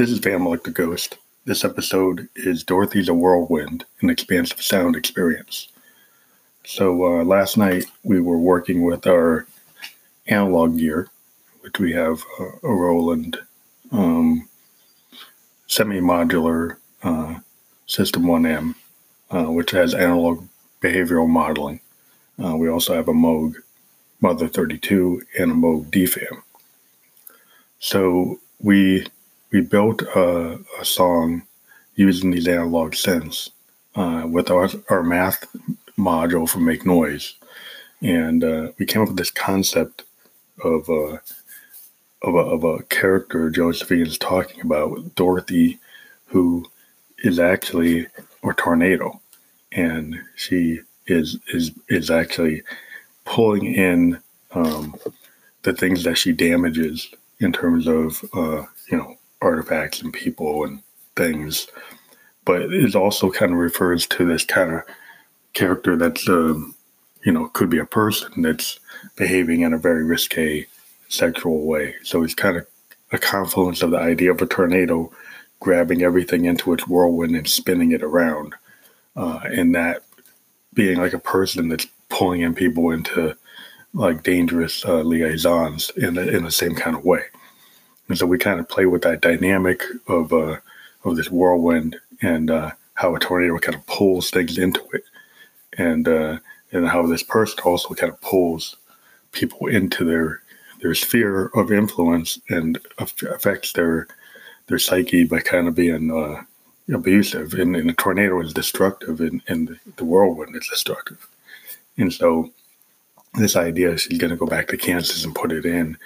This is Van the Ghost. This episode is Dorothy's a Whirlwind, an expansive sound experience. So uh, last night we were working with our analog gear, which we have uh, a Roland um, semi-modular uh, System 1M, uh, which has analog behavioral modeling. Uh, we also have a Moog Mother 32 and a Moog DFAM. So we we built a, a song using these analog synths uh, with our, our math module for Make Noise. And uh, we came up with this concept of a, of a, of a character Josephine is talking about, Dorothy, who is actually a tornado. And she is is is actually pulling in um, the things that she damages in terms of uh, you know artifacts and people and things, but it also kind of refers to this kind of character that's, um, you know, could be a person that's behaving in a very risque sexual way. So it's kind of a confluence of the idea of a tornado grabbing everything into its whirlwind and spinning it around, uh, and that being like a person that's pulling in people into like dangerous uh, liaisons in the, in the same kind of way. And so we kind of play with that dynamic of uh, of this whirlwind and uh, how a tornado kind of pulls things into it, and uh, and how this person also kind of pulls people into their their sphere of influence and affects their their psyche by kind of being uh, abusive. And, and, the tornado is destructive, and, and the whirlwind is destructive. And so this idea she's going to go back to Kansas and put it in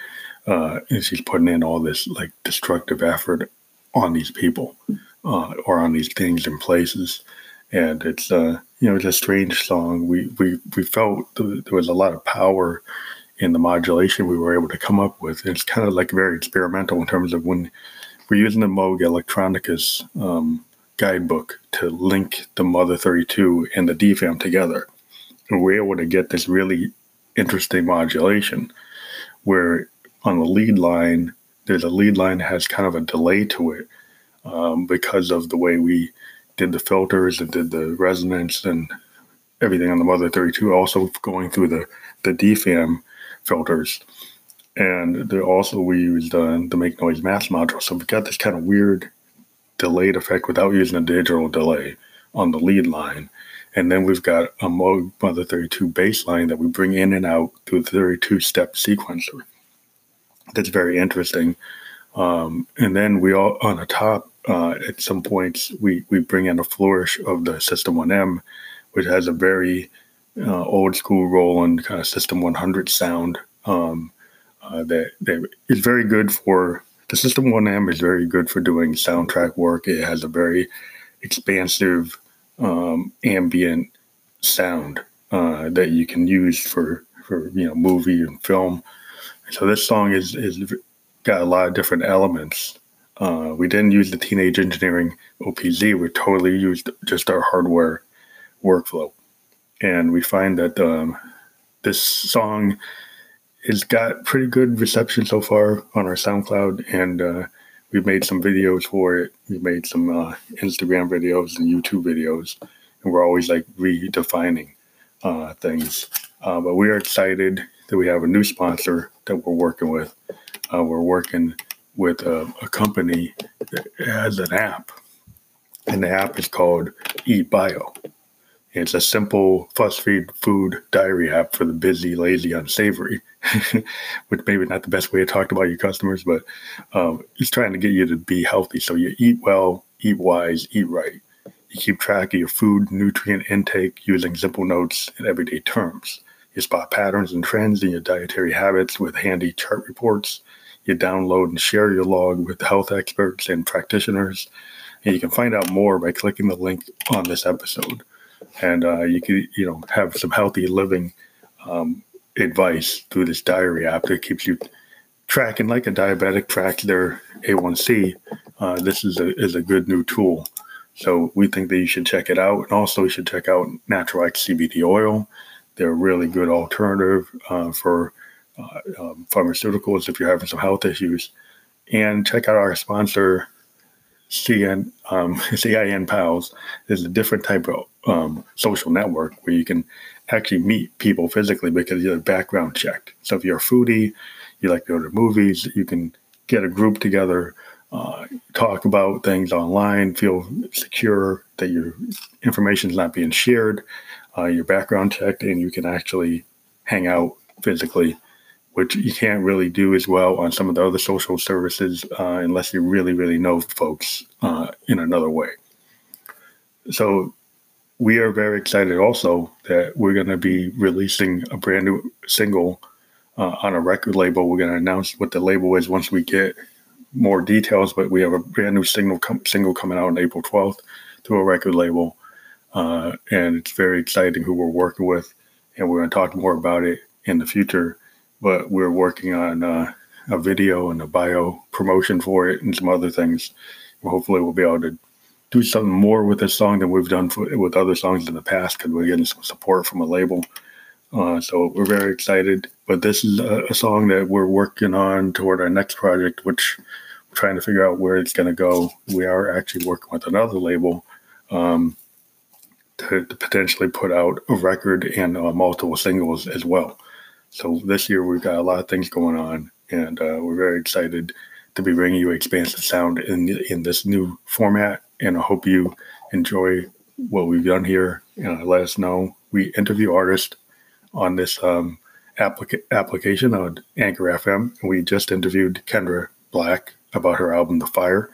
uh, and she's putting in all this like destructive effort on these people uh, or on these things and places. And it's uh, you know it's a strange song. We we we felt there was a lot of power in the modulation we were able to come up with. It's kind of like very experimental in terms of when we're using the Moog Electronicus um, guidebook to link the Mother 32 and the DFAM together. And we're able to get this really interesting modulation where on the lead line, there's a lead line has kind of a delay to it um, because of the way we did the filters and did the resonance and everything on the Mother 32, also going through the, the DFAM filters. And also we used uh, the Make Noise Math module. So we've got this kind of weird delayed effect without using a digital delay on the lead line. And then we've got a Mother 32 bass line that we bring in and out through the 32 step sequencer that's very interesting. Um, and then we all on the top uh, at some points we we bring in a flourish of the System 1M, which has a very uh, old school Roland kind of System 100 sound um, uh, that that is very good for the System 1M is very good for doing soundtrack work. It has a very expansive um, ambient sound uh, that you can use for for you know movie and film. So this song is is got a lot of different elements. Uh, we didn't use the Teenage Engineering OPZ. We totally used just our hardware workflow, and we find that um, this song has got pretty good reception so far on our SoundCloud, and uh, we've made some videos for it. We made some uh, Instagram videos and YouTube videos, and we're always like redefining uh, things. Uh, but we are excited that we have a new sponsor that we're working with. Uh, we're working with a, a, company that has an app, and the app is called Eat Bio. It's a simple fuss feed food diary app for the busy, lazy, unsavory, which maybe not the best way to talk about your customers, but um, it's trying to get you to be healthy. So you eat well, eat wise, eat right. You keep track of your food nutrient intake using simple notes in everyday terms. You spot patterns and trends in your dietary habits with handy chart reports. You download and share your log with health experts and practitioners. And you can find out more by clicking the link on this episode. And uh, you can, you know, have some healthy living um, advice through this diary app that keeps you tracking like a diabetic tracks their A1C. Uh, this is a is a good new tool. So we think that you should check it out. And also, you should check out Natural X CBD oil. They're a really good alternative uh, for uh, um, pharmaceuticals if you're having some health issues. And check out our sponsor, CN, um, CIN Pals is a different type of um, social network where you can actually meet people physically because you're background checked. So if you're a foodie, you like to go to movies, you can get a group together, uh, talk about things online, feel secure that your information is not being shared, uh, your background checked, and you can actually hang out physically, which you can't really do as well on some of the other social services uh, unless you really, really know folks uh, in another way. So we are very excited also that we're going to be releasing a brand new single uh, on a record label. We're going to announce what the label is once we get more details, but we have a brand new single com- single coming out on April 12th through a record label. Uh, and it's very exciting who we're working with. And we're going to talk more about it in the future. But we're working on uh, a video and a bio promotion for it and some other things. Hopefully, we'll be able to do something more with this song than we've done for, with other songs in the past because we're getting some support from a label. Uh, so we're very excited. But this is a, a, song that we're working on toward our next project, which we're trying to figure out where it's going to go. We are actually working with another label um, to, to, potentially put out a record and uh, multiple singles as well. So this year we've got a lot of things going on, and uh, we're very excited to be bringing you expansive sound in in this new format and I hope you enjoy what we've done here. And let us know. We interview artists on this um, applica- application on Anchor FM. We just interviewed Kendra Black about her album The Fire.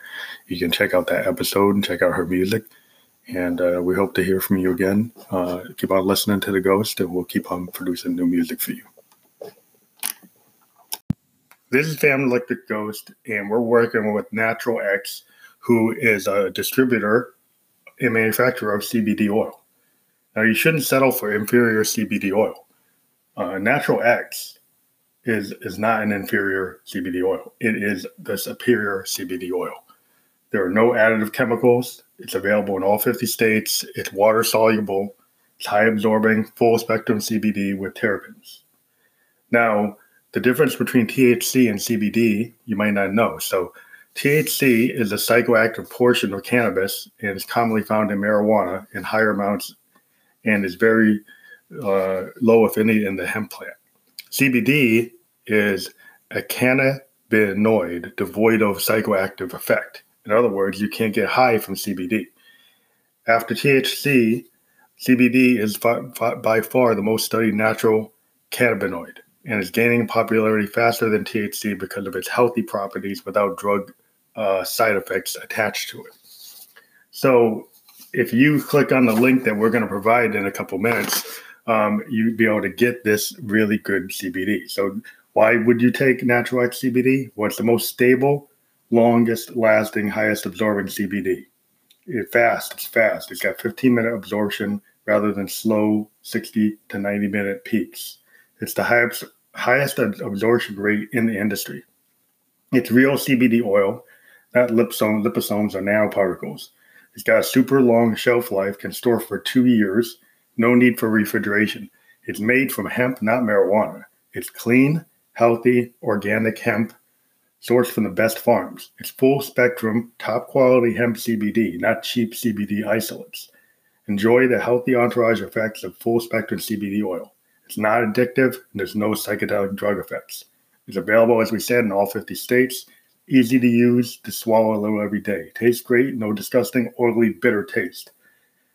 You can check out that episode and check out her music. And uh, we hope to hear from you again. Uh, keep on listening to The Ghost, and we'll keep on producing new music for you. This is Family Electric Ghost, and we're working with Natural X who is a distributor and manufacturer of CBD oil. Now, you shouldn't settle for inferior CBD oil. Uh, Natural X is is not an inferior CBD oil. It is the superior CBD oil. There are no additive chemicals. It's available in all 50 states. It's water soluble. It's high absorbing, full spectrum CBD with terpenes. Now, the difference between THC and CBD, you might not know. So, THC is a psychoactive portion of cannabis and is commonly found in marijuana in higher amounts and is very uh, low, if any, in the hemp plant. CBD is a cannabinoid devoid of psychoactive effect. In other words, you can't get high from CBD. After THC, CBD is by far the most studied natural cannabinoid and is gaining popularity faster than THC because of its healthy properties without drug uh, side effects attached to it. So if you click on the link that we're going to provide in a couple minutes, um, you'd be able to get this really good CBD. So why would you take Natural CBD? Well, the most stable, longest lasting, highest absorbing CBD. It fast, it's fast. It's got 15 minute absorption rather than slow 60 to 90 minute peaks. It's the highest, highest absorption rate in the industry. It's real CBD oil not liposome, liposomes are nanoparticles. It's got a super long shelf life, can store for two years, no need for refrigeration. It's made from hemp, not marijuana. It's clean, healthy, organic hemp sourced from the best farms. It's full spectrum, top quality hemp CBD, not cheap CBD isolates. Enjoy the healthy entourage effects of full spectrum CBD oil. It's not addictive and there's no psychedelic drug effects. It's available, as we said, in all 50 states easy to use, to swallow a little every day. Tastes great, no disgusting, oily, bitter taste.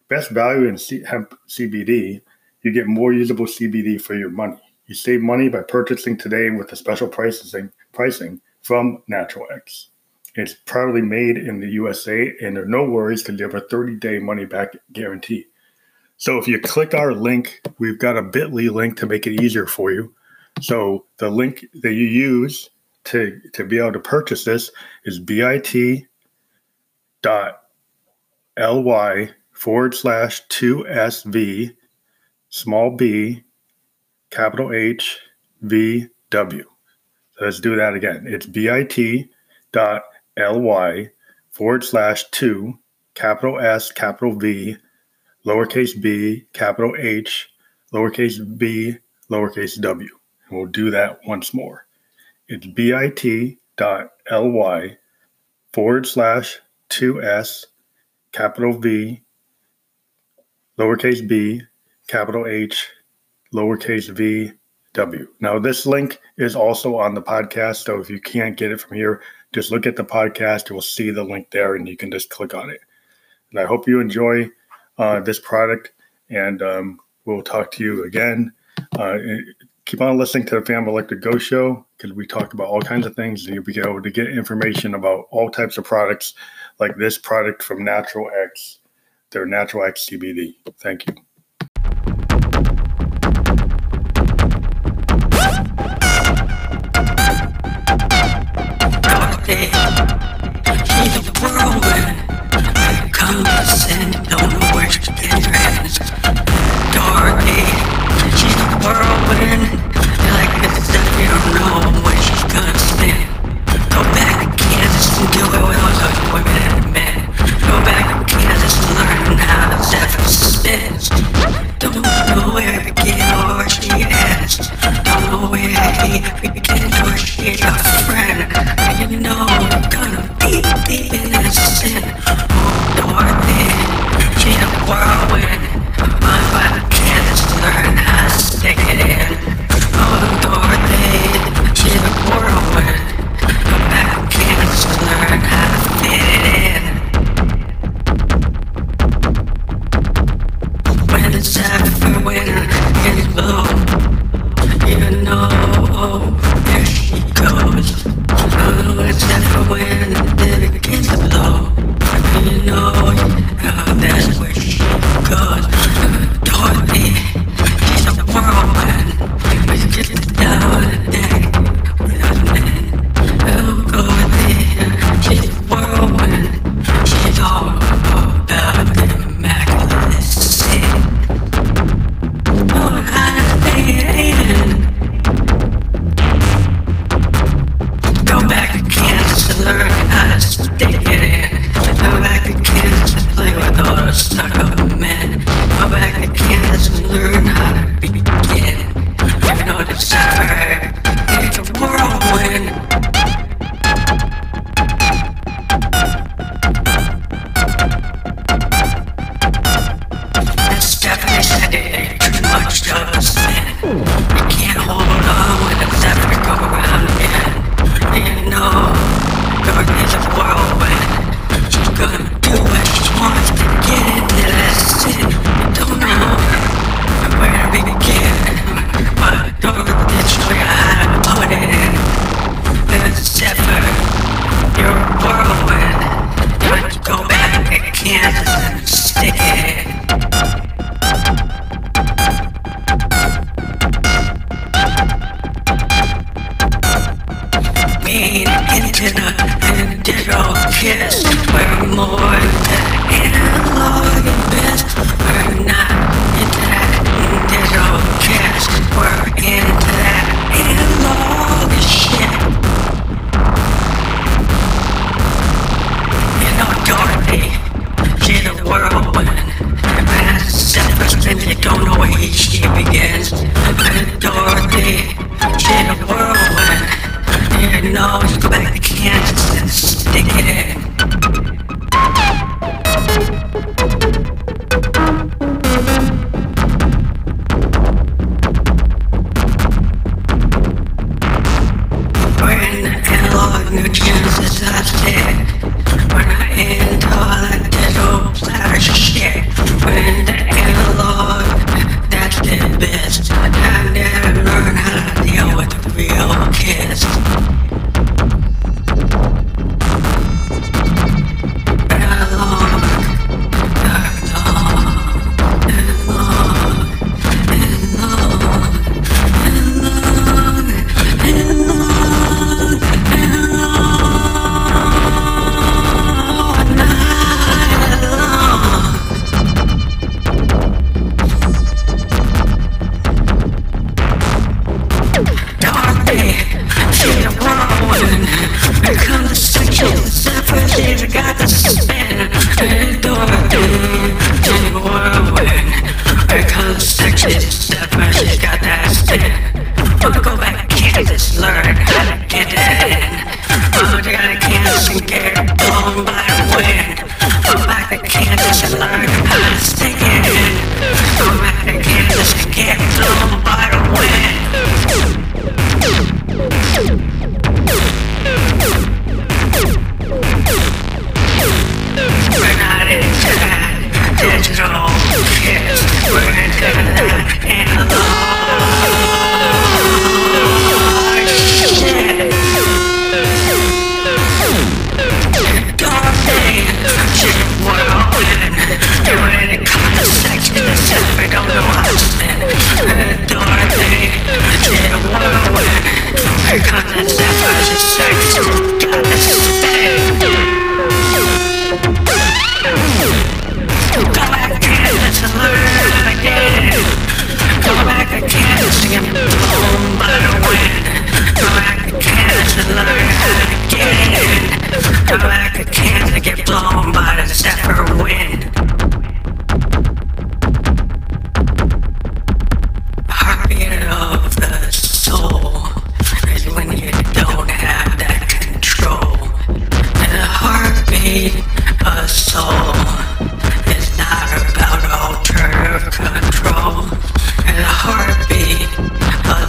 Best value in C- hemp CBD, you get more usable CBD for your money. You save money by purchasing today with the special pricing pricing from Natural X. It's proudly made in the USA, and there are no worries because you have a 30 day money back guarantee. So if you click our link, we've got a bit.ly link to make it easier for you. So the link that you use to to be able to purchase this is bit dot ly forward slash two sv small b capital H V W. Let's do that again. It's bit.ly forward slash two, capital S capital V lowercase b capital H lowercase b lowercase w. And we'll do that once more. It's bit.ly forward slash two S, capital V, lowercase b, capital H, lowercase v, w. Now, this link is also on the podcast. So if you can't get it from here, just look at the podcast. You'll see the link there and you can just click on it. And I hope you enjoy uh, this product and um, we'll talk to you again. Uh, keep on listening to the Family Electric Go Show because we talk about all kinds of things. And You'll be able to get information about all types of products like this product from Natural X, their Natural X CBD. Thank you.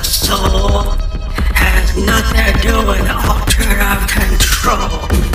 soul has nothing to do with the altar of control.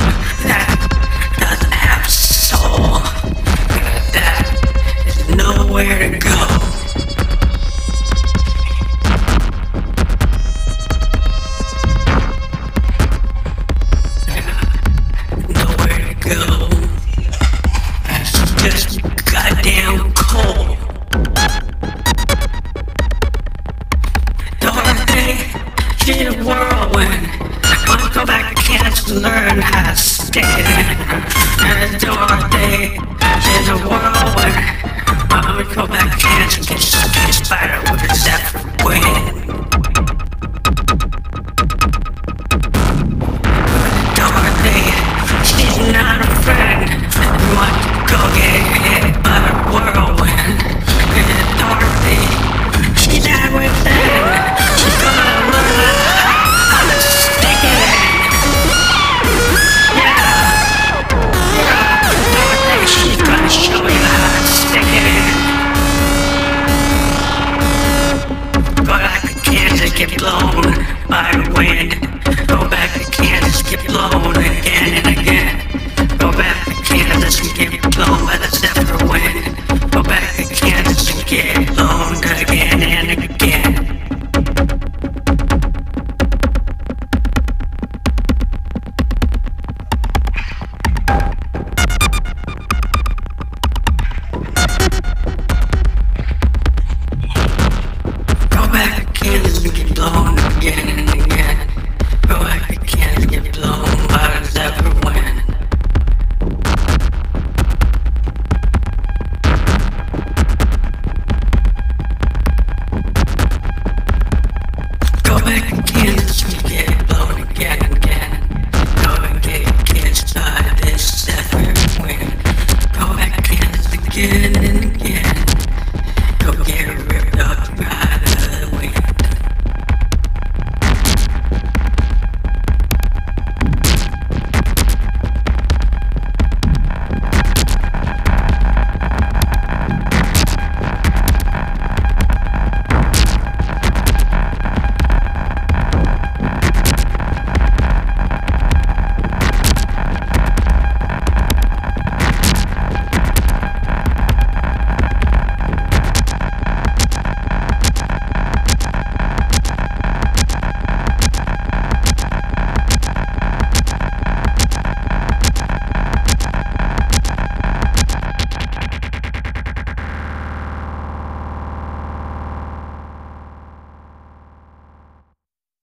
into our day. There's a world where I'm gonna go back and get stuck in a spider with a separate wing.